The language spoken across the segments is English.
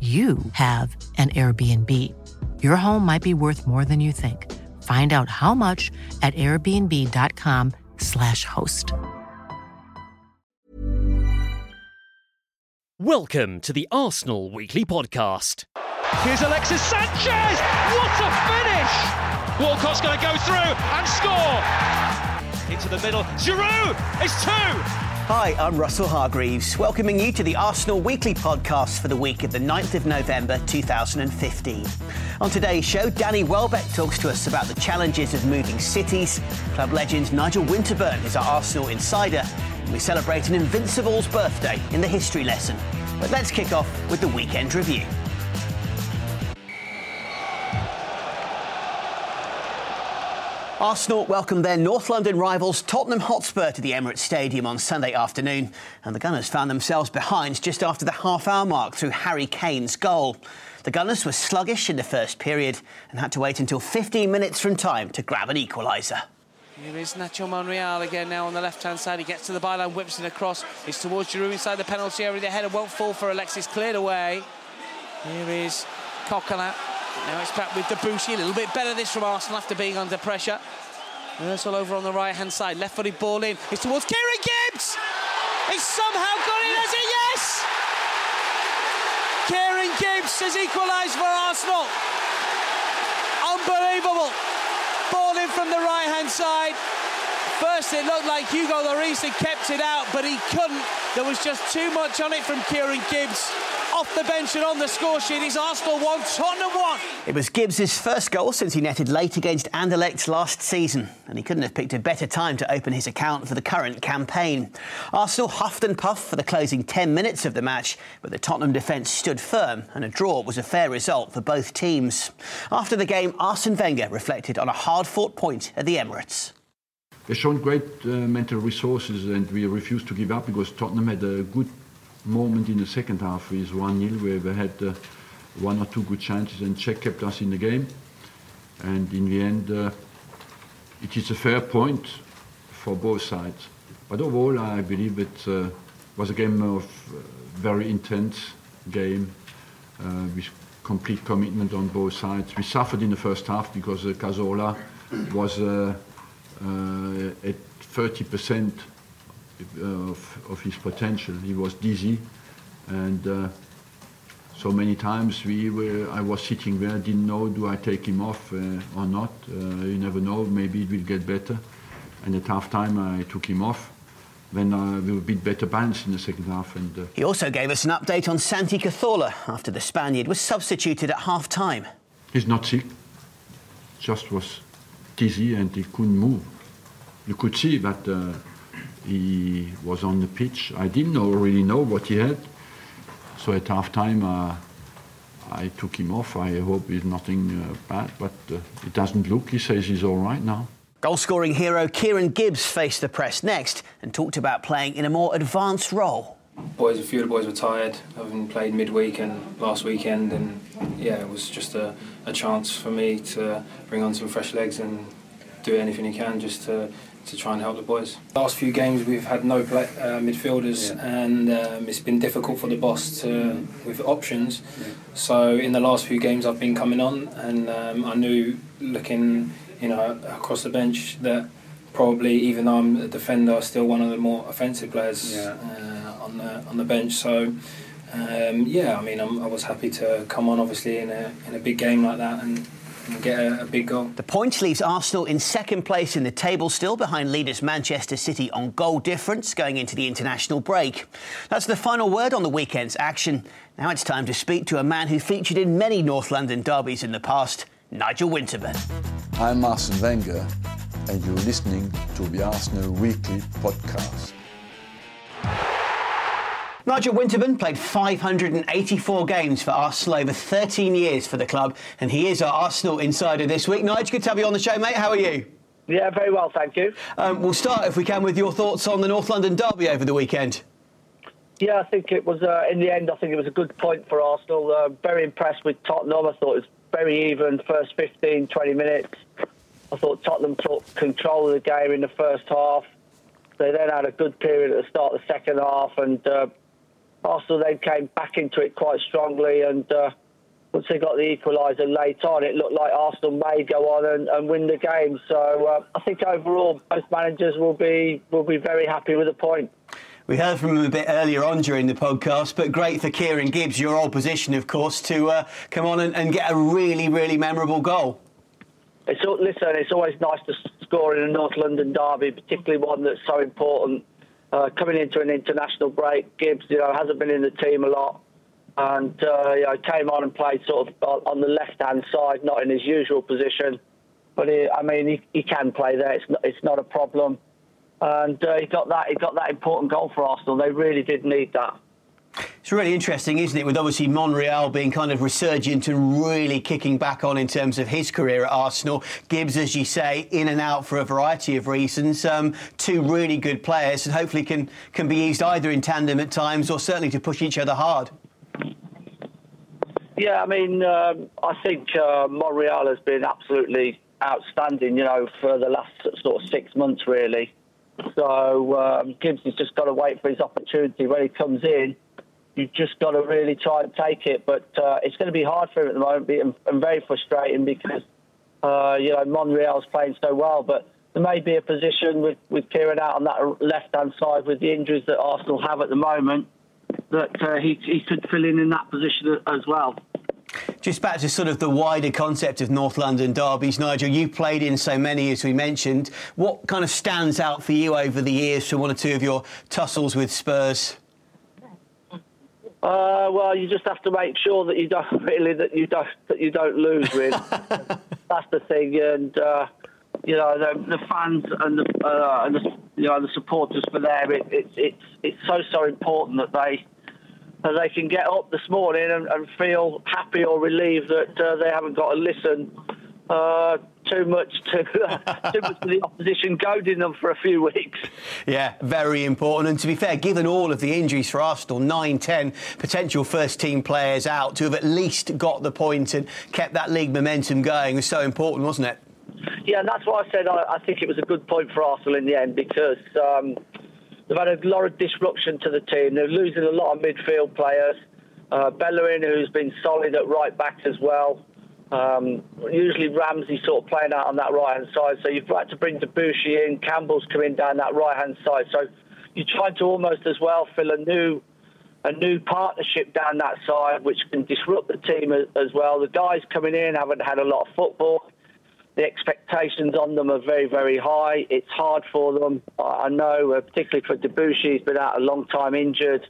you have an Airbnb. Your home might be worth more than you think. Find out how much at airbnb.com/slash host. Welcome to the Arsenal Weekly Podcast. Here's Alexis Sanchez! What a finish! Walcott's going to go through and score! Into the middle. Giroud! is two! Hi, I'm Russell Hargreaves, welcoming you to the Arsenal Weekly podcast for the week of the 9th of November 2015. On today's show, Danny Welbeck talks to us about the challenges of moving cities. Club legend Nigel Winterburn is our Arsenal insider. And we celebrate an Invincible's birthday in the history lesson. But let's kick off with the weekend review. Arsenal welcomed their North London rivals Tottenham Hotspur to the Emirates Stadium on Sunday afternoon, and the Gunners found themselves behind just after the half hour mark through Harry Kane's goal. The Gunners were sluggish in the first period and had to wait until 15 minutes from time to grab an equaliser. Here is Nacho Monreal again now on the left hand side. He gets to the byline, whips it across. It's towards Giroud inside the penalty area. The header won't fall for Alexis, cleared away. Here is Coquelin now it's back with Debuchy. A little bit better this from Arsenal after being under pressure. all over on the right-hand side. Left-footed ball in. It's towards Kieran Gibbs. He's somehow got it as a yes. Kieran Gibbs has equalised for Arsenal. Unbelievable. Ball in from the right-hand side. First, it looked like Hugo Lloris had kept it out, but he couldn't. There was just too much on it from Kieran Gibbs. Off the bench and on the score sheet is Arsenal 1, Tottenham 1. It was Gibbs' first goal since he netted late against Anderlecht last season, and he couldn't have picked a better time to open his account for the current campaign. Arsenal huffed and puffed for the closing 10 minutes of the match, but the Tottenham defence stood firm, and a draw was a fair result for both teams. After the game, Arsene Wenger reflected on a hard fought point at the Emirates. They've shown great uh, mental resources and we refused to give up because Tottenham had a good moment in the second half with 1-0 where we had uh, one or two good chances and Cech kept us in the game. And in the end, uh, it is a fair point for both sides. But overall, I believe it uh, was a game of uh, very intense game uh, with complete commitment on both sides. We suffered in the first half because Cazorla was uh, at 30% of, of, his potential. He was dizzy, and uh, so many times we were, I was sitting there, didn't know do I take him off uh, or not. you never know, maybe it will get better. And at half time I took him off then uh, we were a bit better balanced in the second half. And uh, he also gave us an update on Santi Cazorla after the Spaniard was substituted at half time. He's not sick, just was dizzy and he couldn't move. You could see that uh, he was on the pitch. I didn't know, really know what he had. So at half time, uh, I took him off. I hope it's nothing uh, bad, but uh, it doesn't look. He says he's all right now. Goal scoring hero Kieran Gibbs faced the press next and talked about playing in a more advanced role. Boys, a few of the boys were tired, having played midweek and last weekend, and yeah, it was just a, a chance for me to bring on some fresh legs and do anything you can just to to try and help the boys. Last few games we've had no play, uh, midfielders, yeah. and um, it's been difficult for the boss to with options. Yeah. So in the last few games I've been coming on, and um, I knew looking you know across the bench that probably even though I'm a defender, I'm still one of the more offensive players yeah. uh, on the on the bench. So. um, yeah, I mean, I'm, i was happy to come on, obviously, in a in a big game like that and. And Get a, a big goal. The points leaves Arsenal in second place in the table, still behind leaders Manchester City on goal difference going into the international break. That's the final word on the weekend's action. Now it's time to speak to a man who featured in many North London derbies in the past, Nigel Winterburn. I'm Arsene Wenger, and you're listening to the Arsenal Weekly podcast. Nigel Winterburn played 584 games for Arsenal over 13 years for the club, and he is our Arsenal insider this week. Nigel, good to have you on the show, mate. How are you? Yeah, very well, thank you. Um, we'll start, if we can, with your thoughts on the North London derby over the weekend. Yeah, I think it was, uh, in the end, I think it was a good point for Arsenal. Uh, very impressed with Tottenham. I thought it was very even first 15, 20 minutes. I thought Tottenham took control of the game in the first half. They then had a good period at the start of the second half, and uh, Arsenal then came back into it quite strongly. And uh, once they got the equaliser late on, it looked like Arsenal may go on and, and win the game. So uh, I think overall, both managers will be will be very happy with the point. We heard from him a bit earlier on during the podcast, but great for Kieran Gibbs, your old position, of course, to uh, come on and, and, get a really, really memorable goal. It's, listen, it's always nice to score in a North London derby, particularly one that's so important. Uh, coming into an international break, Gibbs, you know, hasn't been in the team a lot, and uh, you know, came on and played sort of on the left-hand side, not in his usual position. But he, I mean, he, he can play there. It's not, it's not a problem and uh, he got that. He got that important goal for Arsenal. They really did need that. It's really interesting, isn't it? With obviously Monreal being kind of resurgent and really kicking back on in terms of his career at Arsenal. Gibbs, as you say, in and out for a variety of reasons. Um, two really good players, and hopefully can can be used either in tandem at times or certainly to push each other hard. Yeah, I mean, um, I think uh, Monreal has been absolutely outstanding. You know, for the last sort of six months, really. So um, Gibbs has just got to wait for his opportunity. When he comes in, you've just got to really try and take it. But uh, it's going to be hard for him at the moment and, very frustrating because, uh, you know, Monreal's playing so well. But there may be a position with, with Kieran out on that left-hand side with the injuries that Arsenal have at the moment that uh, he, he could fill in in that position as well. Just back to sort of the wider concept of North London derbies, Nigel, you played in so many, as we mentioned. What kind of stands out for you over the years from one or two of your tussles with Spurs? Uh, well, you just have to make sure that you don't really that you don't that you don't lose. Really, that's the thing, and uh, you know the, the, fans and the uh, and the you know the supporters for them. It, it, it's it's so so important that they that they can get up this morning and, and feel happy or relieved that uh, they haven't got to listen uh, too much to too much to the opposition goading them for a few weeks. Yeah, very important. And to be fair, given all of the injuries for Arsenal, nine, ten potential first team players out, to have at least got the point and kept that league momentum going was so important, wasn't it? Yeah, and that's why I said I, I think it was a good point for Arsenal in the end because. Um, They've had a lot of disruption to the team. They're losing a lot of midfield players. Uh, Bellerin, who's been solid at right back as well. Um, usually Ramsey sort of playing out on that right hand side. So you've had to bring Debuchy in. Campbell's coming down that right hand side. So you're trying to almost as well fill a new a new partnership down that side, which can disrupt the team as, as well. The guys coming in haven't had a lot of football the expectations on them are very, very high. It's hard for them. I know, uh, particularly for Debuchy, he's been out a long time injured.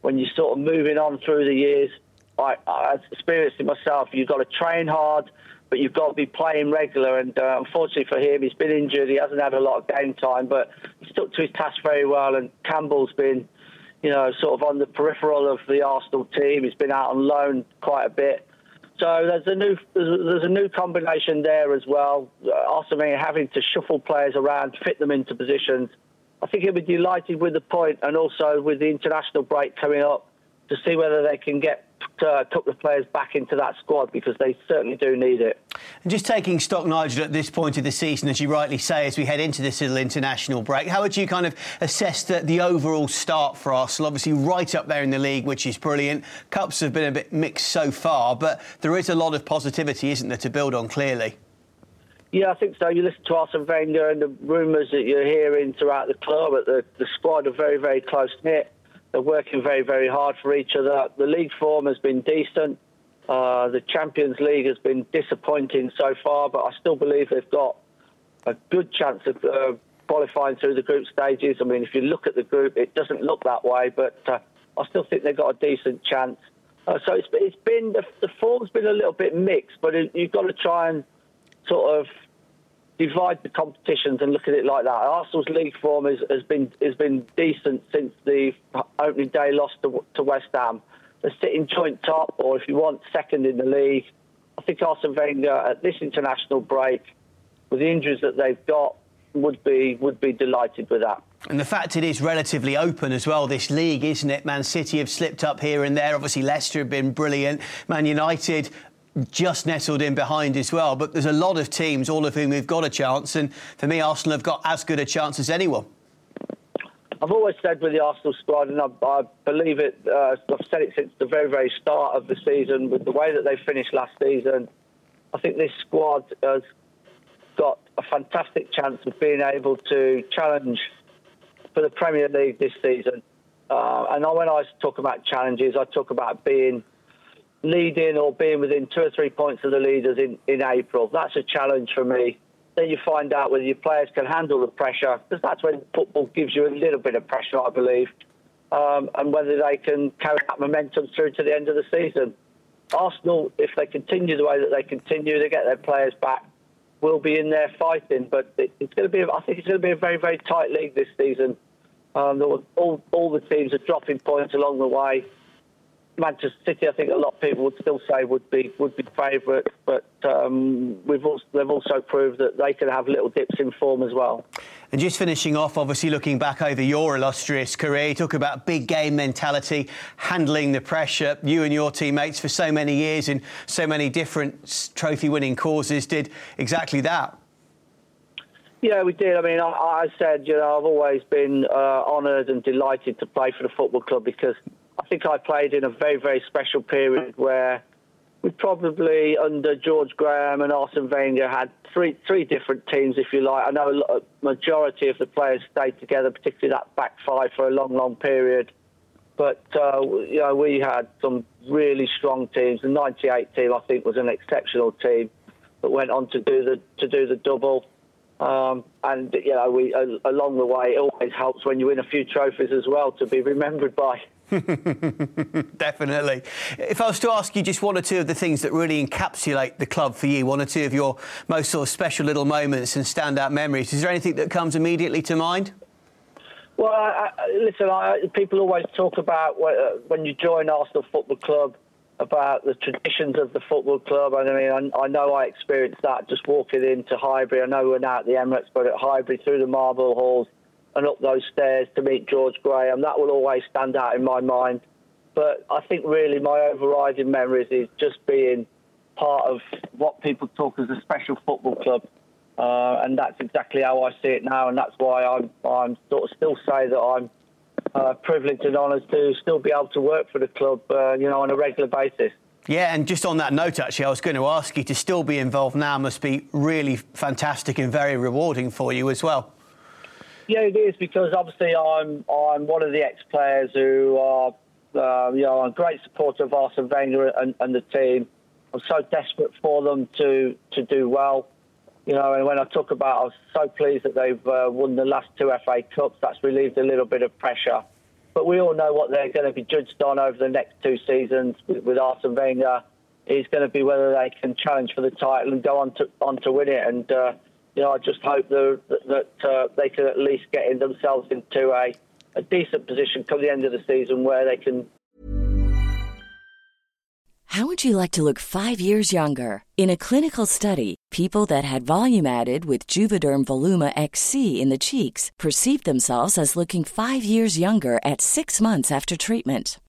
When you're sort of moving on through the years, I, I've experienced it myself. You've got to train hard, but you've got to be playing regular. And uh, unfortunately for him, he's been injured. He hasn't had a lot of game time, but he stuck to his task very well. And Campbell's been, you know, sort of on the peripheral of the Arsenal team. He's been out on loan quite a bit. So there's a new there's a new combination there as well. Also, having to shuffle players around, fit them into positions. I think he'll be delighted with the point, and also with the international break coming up, to see whether they can get uh, couple of players back into that squad because they certainly do need it. And just taking stock, Nigel, at this point of the season, as you rightly say, as we head into this little international break, how would you kind of assess the, the overall start for Arsenal? Obviously, right up there in the league, which is brilliant. Cups have been a bit mixed so far, but there is a lot of positivity, isn't there, to build on clearly? Yeah, I think so. You listen to Arsene Wenger and the rumours that you're hearing throughout the club, the, the squad are very, very close knit. They're working very, very hard for each other. The league form has been decent. Uh, the Champions League has been disappointing so far, but I still believe they've got a good chance of uh, qualifying through the group stages. I mean, if you look at the group, it doesn't look that way, but uh, I still think they've got a decent chance. Uh, so it's, it's been the, the, form's been a little bit mixed, but it, you've got to try and sort of divide the competitions and look at it like that. Arsenal's league form has, has been has been decent since the opening day loss to, to West Ham. They're sitting joint top, or if you want, second in the league. I think Arsene Wenger at this international break, with the injuries that they've got, would be would be delighted with that. And the fact it is relatively open as well, this league, isn't it? Man City have slipped up here and there. Obviously, Leicester have been brilliant. Man United just nestled in behind as well. But there's a lot of teams, all of whom have got a chance. And for me, Arsenal have got as good a chance as anyone. I've always said with the Arsenal squad, and I, I believe it, uh, I've said it since the very, very start of the season, with the way that they finished last season, I think this squad has got a fantastic chance of being able to challenge for the Premier League this season. Uh, and when I talk about challenges, I talk about being leading or being within two or three points of the leaders in, in April. That's a challenge for me. Then you find out whether your players can handle the pressure, because that's when football gives you a little bit of pressure, I believe, um, and whether they can carry that momentum through to the end of the season. Arsenal, if they continue the way that they continue, they get their players back, will be in there fighting. But it, it's going to be, I think it's going to be a very, very tight league this season. Um, all, all the teams are dropping points along the way. Manchester City, I think a lot of people would still say would be would be favourite, but um, we've also, they've also proved that they can have little dips in form as well. And just finishing off, obviously looking back over your illustrious career, you talk about big game mentality, handling the pressure. You and your teammates for so many years in so many different trophy-winning causes did exactly that. Yeah, we did. I mean, I, I said, you know, I've always been uh, honoured and delighted to play for the football club because I think I played in a very, very special period where we probably, under George Graham and Arsene Wenger, had three three different teams, if you like. I know a majority of the players stayed together, particularly that back five, for a long, long period. But uh, you know, we had some really strong teams. The '98 team, I think, was an exceptional team that went on to do the to do the double. Um, and you know, we uh, along the way, it always helps when you win a few trophies as well to be remembered by. Definitely. If I was to ask you just one or two of the things that really encapsulate the club for you, one or two of your most sort of special little moments and standout memories, is there anything that comes immediately to mind? Well, I, I, listen, I, people always talk about uh, when you join Arsenal Football Club about the traditions of the football club. And I mean, I, I know I experienced that just walking into Highbury. I know we're now at the Emirates, but at Highbury through the marble halls and up those stairs to meet George Graham. That will always stand out in my mind. But I think really my overriding memories is just being part of what people talk as a special football club. Uh, and that's exactly how I see it now, and that's why I'm, I'm sort of still say that I'm uh, privileged and honoured to still be able to work for the club, uh, you know, on a regular basis. Yeah, and just on that note, actually, I was going to ask you to still be involved now must be really fantastic and very rewarding for you as well. Yeah, it is because obviously I'm I'm one of the ex-players who are uh, you know a great supporter of Arsene Wenger and, and, the team. I'm so desperate for them to to do well. You know, and when I talk about, I was so pleased that they've uh, won the last two FA Cups. That's relieved a little bit of pressure. But we all know what they're going to be judged on over the next two seasons with, with Arsene Wenger. Is going to be whether they can challenge for the title and go on to on to win it. And uh, you know, I just hope that, that uh, they can at least get in themselves into a, a decent position come the end of the season where they can. How would you like to look five years younger? In a clinical study, people that had volume added with Juvederm Voluma XC in the cheeks perceived themselves as looking five years younger at six months after treatment.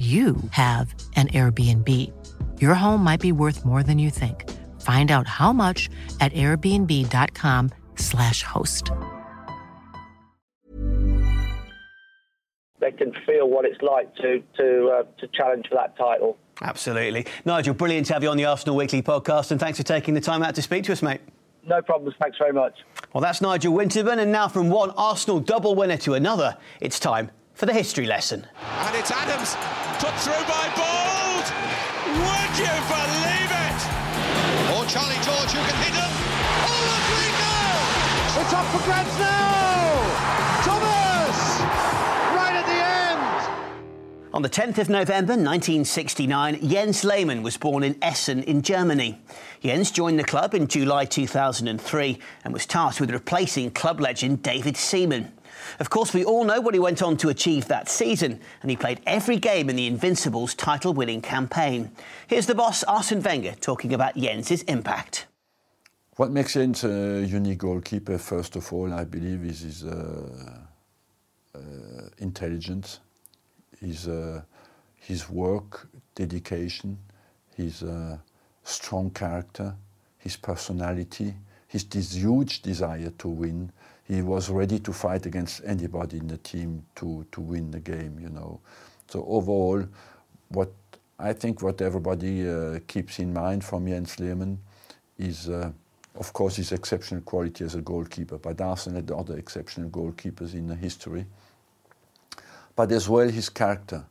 you have an Airbnb. Your home might be worth more than you think. Find out how much at airbnb.com/slash host. They can feel what it's like to to uh, to challenge for that title. Absolutely. Nigel, brilliant to have you on the Arsenal Weekly podcast, and thanks for taking the time out to speak to us, mate. No problems. Thanks very much. Well, that's Nigel Winterburn, and now from one Arsenal double winner to another, it's time for the history lesson. And it's Adams put through by Bould. Would you believe it? Or Charlie George who can hit him. Oh, look, It's up for grabs now. Thomas, right at the end. On the 10th of November 1969, Jens Lehmann was born in Essen in Germany. Jens joined the club in July 2003 and was tasked with replacing club legend David Seaman. Of course, we all know what he went on to achieve that season, and he played every game in the Invincibles title winning campaign. Here's the boss, Arsene Wenger, talking about Jens's impact. What makes Jens a unique goalkeeper, first of all, I believe, is his uh, uh, intelligence, his, uh, his work, dedication, his uh, strong character, his personality, his huge desire to win he was ready to fight against anybody in the team to, to win the game, you know. So overall, what I think what everybody uh, keeps in mind from Jens Lehmann is, uh, of course, his exceptional quality as a goalkeeper. But Arsenal had other exceptional goalkeepers in the history. But as well his character,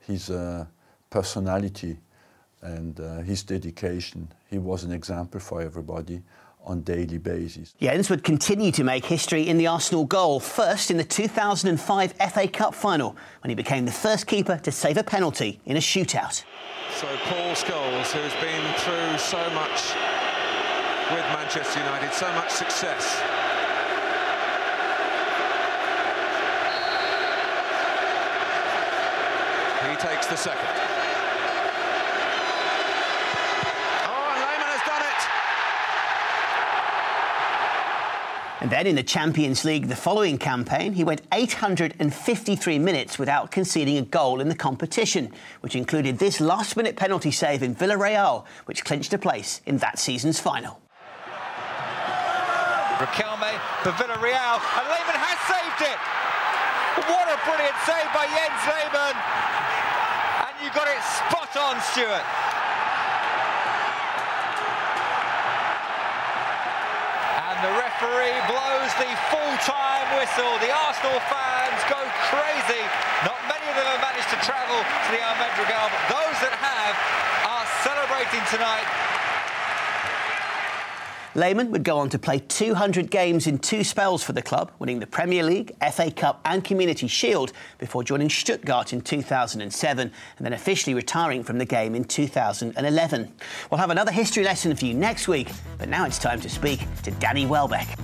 his uh, personality, and uh, his dedication. He was an example for everybody on daily basis. Jens would continue to make history in the Arsenal goal, first in the 2005 FA Cup final, when he became the first keeper to save a penalty in a shootout. So Paul Scholes, who's been through so much with Manchester United, so much success. He takes the second. And then in the Champions League the following campaign, he went 853 minutes without conceding a goal in the competition, which included this last minute penalty save in Villarreal, which clinched a place in that season's final. Riquelme for Villarreal, and Lehmann has saved it! What a brilliant save by Jens Lehmann! And you got it spot on, Stuart. The referee blows the full-time whistle. The Arsenal fans go crazy. Not many of them have managed to travel to the El Madrigal, but those that have are celebrating tonight Lehmann would go on to play 200 games in two spells for the club, winning the Premier League, FA Cup, and Community Shield before joining Stuttgart in 2007 and then officially retiring from the game in 2011. We'll have another history lesson for you next week, but now it's time to speak to Danny Welbeck.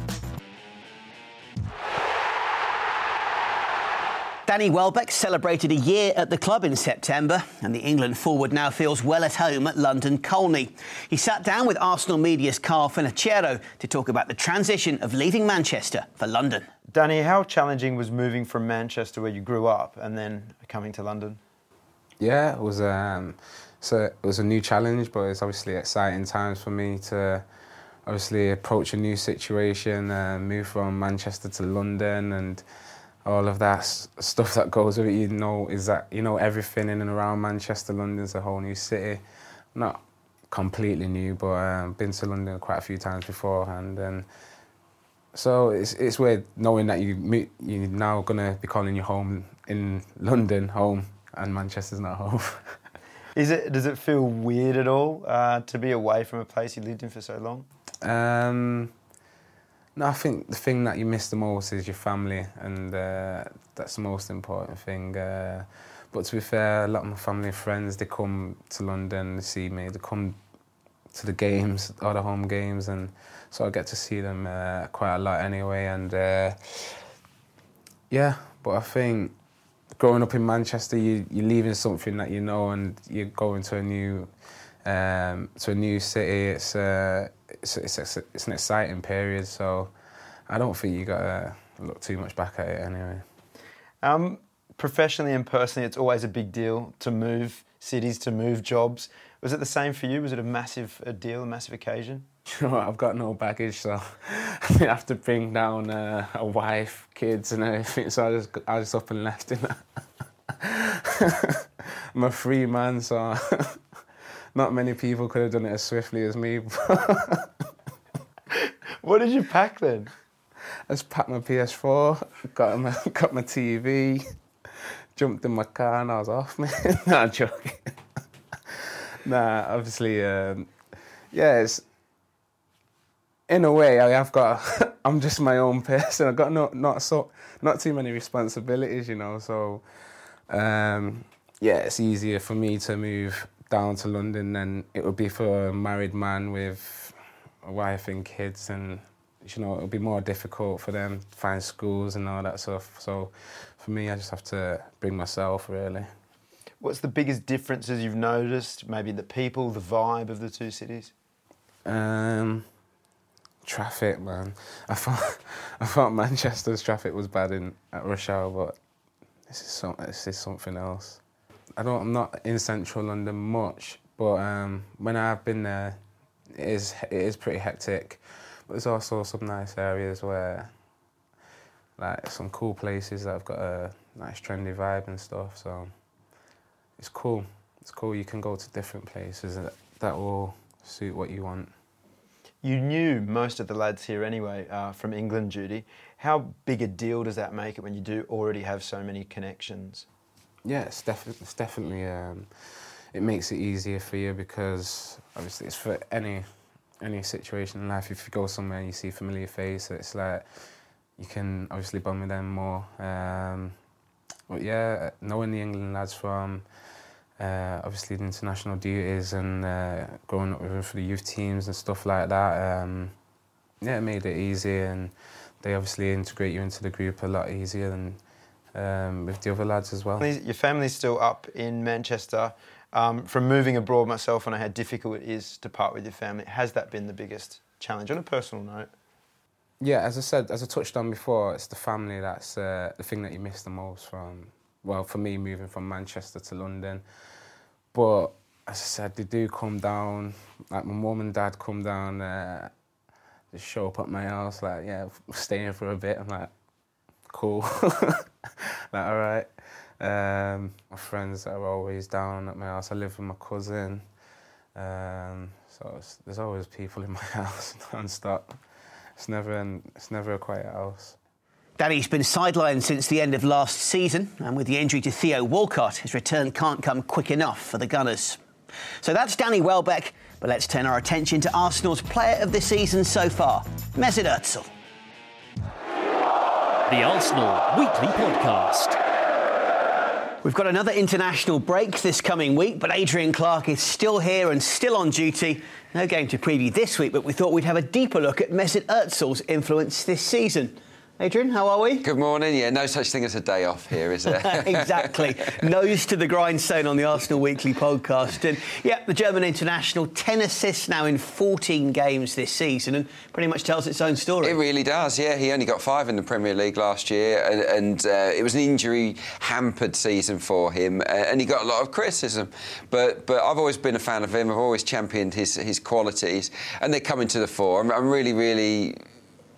Danny Welbeck celebrated a year at the club in September, and the England forward now feels well at home at London Colney. He sat down with Arsenal media's Carl Finachero to talk about the transition of leaving Manchester for London. Danny, how challenging was moving from Manchester, where you grew up, and then coming to London? Yeah, it was. Um, so it was a new challenge, but it's obviously exciting times for me to obviously approach a new situation, uh, move from Manchester to London, and all of that stuff that goes with it. You know, is that you know everything in and around Manchester. London's a whole new city. Not completely new, but I've um, been to London quite a few times before, and then so it's it's weird knowing that you meet, you're now gonna be calling your home in London home, and Manchester's not home. Is it? Does it feel weird at all uh, to be away from a place you lived in for so long? Um, no, I think the thing that you miss the most is your family, and uh, that's the most important thing. Uh, but to be fair, a lot of my family and friends they come to London to see me. They come to the games, all the home games, and so I get to see them uh, quite a lot anyway. And uh, yeah, but I think growing up in Manchester, you, you're leaving something that you know, and you're going to a new um, to a new city. It's uh, it's, it's, it's an exciting period, so I don't think you got to look too much back at it anyway. Um, professionally and personally, it's always a big deal to move cities, to move jobs. Was it the same for you? Was it a massive a deal, a massive occasion? You know, I've got no baggage, so I have to bring down uh, a wife, kids, and everything. So I just I just up and left in that. I'm a free man, so not many people could have done it as swiftly as me. what did you pack then? I just packed my PS4, got my, got my TV, jumped in my car, and I was off, man. nah, I'm joking. nah, obviously, um, yeah, it's in a way I have got. I'm just my own person. I've got no, not so, not too many responsibilities, you know. So, um, yeah, it's easier for me to move down to London than it would be for a married man with a wife and kids and you know it would be more difficult for them to find schools and all that stuff. So for me I just have to bring myself really. What's the biggest differences you've noticed maybe the people the vibe of the two cities? Um, traffic man. I thought I thought Manchester's traffic was bad in at rush hour but this is, so, this is something else I don't. I'm not in central London much, but um, when I've been there, it is it is pretty hectic. But there's also some nice areas where, like some cool places that have got a nice trendy vibe and stuff. So it's cool. It's cool. You can go to different places that, that will suit what you want. You knew most of the lads here anyway uh, from England, Judy. How big a deal does that make it when you do already have so many connections? Yeah, it's, definitely it's definitely um, it makes it easier for you because obviously it's for any any situation in life. If you go somewhere and you see a familiar face, it's like you can obviously bond with them more. Um, but yeah, knowing the England lads from uh, obviously the international duties and uh, growing up with them for the youth teams and stuff like that, um, yeah, it made it easy and they obviously integrate you into the group a lot easier than um, with the other lads as well. Your family's still up in Manchester. Um, from moving abroad myself, I know how difficult it is to part with your family. Has that been the biggest challenge on a personal note? Yeah, as I said, as I touched on before, it's the family that's uh, the thing that you miss the most from, well, for me, moving from Manchester to London. But as I said, they do come down, like my mum and dad come down, uh, just show up at my house, like, yeah, staying for a bit. I'm like, cool. like, all right. Um, my friends are always down at my house. I live with my cousin. Um, so there's always people in my house non-stop. It's never, an, it's never a quiet house. Danny's been sidelined since the end of last season, and with the injury to Theo Walcott, his return can't come quick enough for the Gunners. So that's Danny Welbeck, but let's turn our attention to Arsenal's player of the season so far, Mesut Ozil. The Arsenal Weekly Podcast. We've got another international break this coming week, but Adrian Clarke is still here and still on duty. No game to preview this week, but we thought we'd have a deeper look at Mesut Ozil's influence this season. Adrian, how are we? Good morning. Yeah, no such thing as a day off here, is there? exactly. Nose to the grindstone on the Arsenal Weekly podcast. And yeah, the German international, 10 assists now in 14 games this season and pretty much tells its own story. It really does, yeah. He only got five in the Premier League last year and, and uh, it was an injury hampered season for him and he got a lot of criticism. But but I've always been a fan of him. I've always championed his, his qualities and they're coming to the fore. I'm, I'm really, really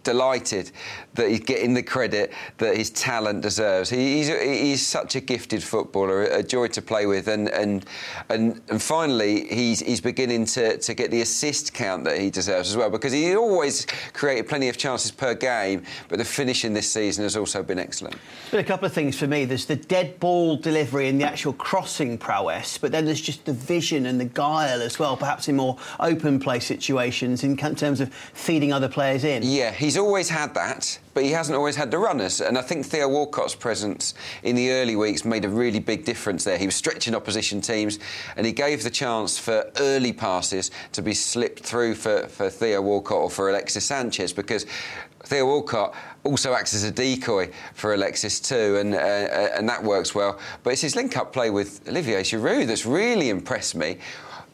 delighted that he's getting the credit that his talent deserves. He, he's, he's such a gifted footballer, a joy to play with, and and and, and finally he's he's beginning to, to get the assist count that he deserves as well because he always created plenty of chances per game, but the finishing this season has also been excellent. But a couple of things for me. There's the dead ball delivery and the actual crossing prowess, but then there's just the vision and the guile as well, perhaps in more open play situations in terms of feeding other players in. Yeah, he's always had that but he hasn't always had the runners. And I think Theo Walcott's presence in the early weeks made a really big difference there. He was stretching opposition teams and he gave the chance for early passes to be slipped through for, for Theo Walcott or for Alexis Sanchez because Theo Walcott also acts as a decoy for Alexis too, and uh, and that works well. But it's his link-up play with Olivier Giroud that's really impressed me.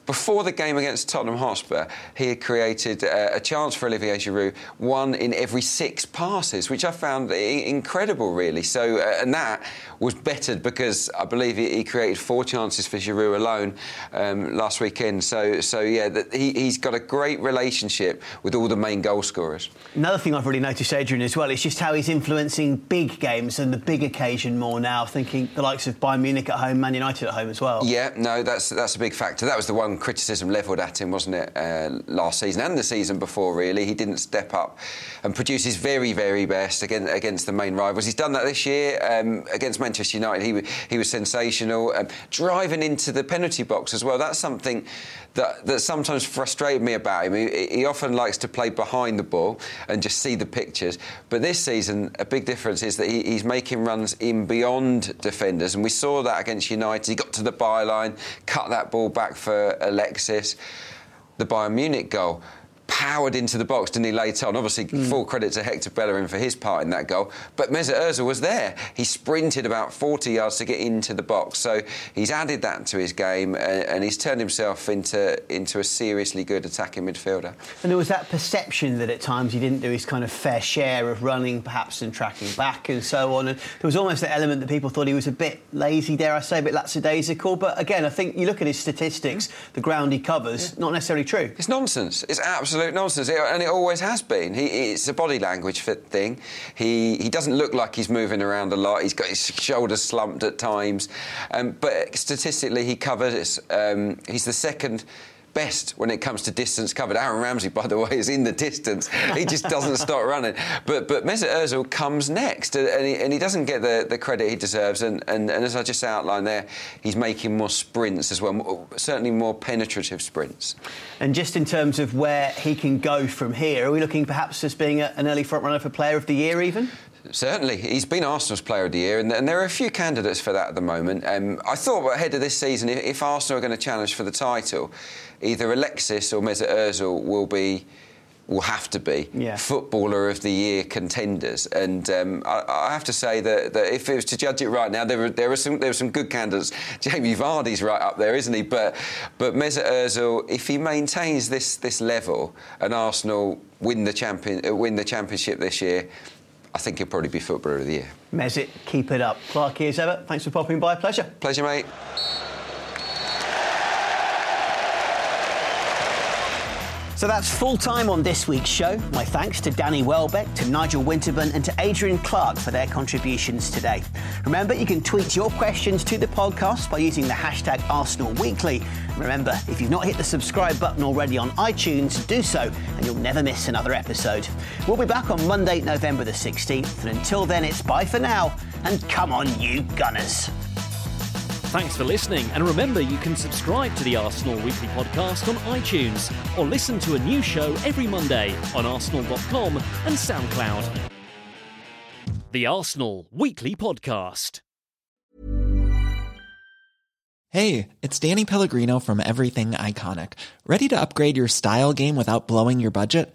Before the game against Tottenham Hotspur, he had created uh, a chance for Olivier Giroud, one in every six passes, which I found incredible, really. So, uh, and that was bettered because I believe he, he created four chances for Giroud alone um, last weekend. So, so yeah, that he, has got a great relationship with all the main goal scorers. Another thing I've really noticed, Adrian, as well, is just how he's influencing big games and the big occasion more now. Thinking the likes of Bayern Munich at home, Man United at home as well. Yeah, no, that's that's a big factor. That was the one criticism levelled at him, wasn't it, uh, last season and the season before, really. He didn't step up and produce his very, very best against, against the main rivals. He's done that this year um, against Manchester United. He, he was sensational. Um, driving into the penalty box as well, that's something that, that sometimes frustrated me about him. He, he, often likes to play behind the ball and just see the pictures. But this season, a big difference is that he, he's making runs in beyond defenders. And we saw that against United. He got to the byline, cut that ball back for Alexis. The Bayern Munich goal powered into the box, didn't he, late on? Obviously, mm. full credit to Hector Bellerin for his part in that goal. But Mesut Ozil was there. He sprinted about 40 yards to get into the box. So he's added that to his game and, and he's turned himself into, into a seriously good attacking midfielder. And there was that perception that at times he didn't do his kind of fair share of running, perhaps, and tracking back and so on. And there was almost that element that people thought he was a bit lazy, dare I say, a bit lackadaisical. But again, I think you look at his statistics, the ground he covers, yeah. not necessarily true. It's nonsense. It's absolutely absolute nonsense, and it always has been. He, it's a body language thing. He he doesn't look like he's moving around a lot. He's got his shoulders slumped at times, um, but statistically he covers. Um, he's the second best when it comes to distance covered. Aaron Ramsey, by the way, is in the distance. He just doesn't stop running. But but Mesut Ozil comes next, and he, and he doesn't get the, the credit he deserves. And, and, and as I just outlined there, he's making more sprints as well, more, certainly more penetrative sprints. And just in terms of where he can go from here, are we looking perhaps as being a, an early front runner for Player of the Year even? Certainly, he's been Arsenal's Player of the Year, and, and, there are a few candidates for that at the moment. Um, I thought ahead of this season, if, if Arsenal are going to challenge for the title, either Alexis or Mesut Ozil will be will have to be yeah. footballer of the year contenders. And um, I, I, have to say that, that, if it was to judge it right now, there, there are some there are some good candidates. Jamie Vardy's right up there, isn't he? But but Mesut Ozil, if he maintains this this level and Arsenal win the champion uh, win the championship this year. I think he'll probably be Footballer of the Year. Mesut, keep it up. Clarke, here's ever. Thanks for popping by. Pleasure. Pleasure, mate. So that's full time on this week's show. My thanks to Danny Welbeck, to Nigel Winterburn, and to Adrian Clarke for their contributions today. Remember, you can tweet your questions to the podcast by using the hashtag Arsenal Weekly. Remember, if you've not hit the subscribe button already on iTunes, do so, and you'll never miss another episode. We'll be back on Monday, November the 16th, and until then, it's bye for now, and come on, you Gunners. Thanks for listening, and remember you can subscribe to the Arsenal Weekly Podcast on iTunes or listen to a new show every Monday on arsenal.com and SoundCloud. The Arsenal Weekly Podcast. Hey, it's Danny Pellegrino from Everything Iconic. Ready to upgrade your style game without blowing your budget?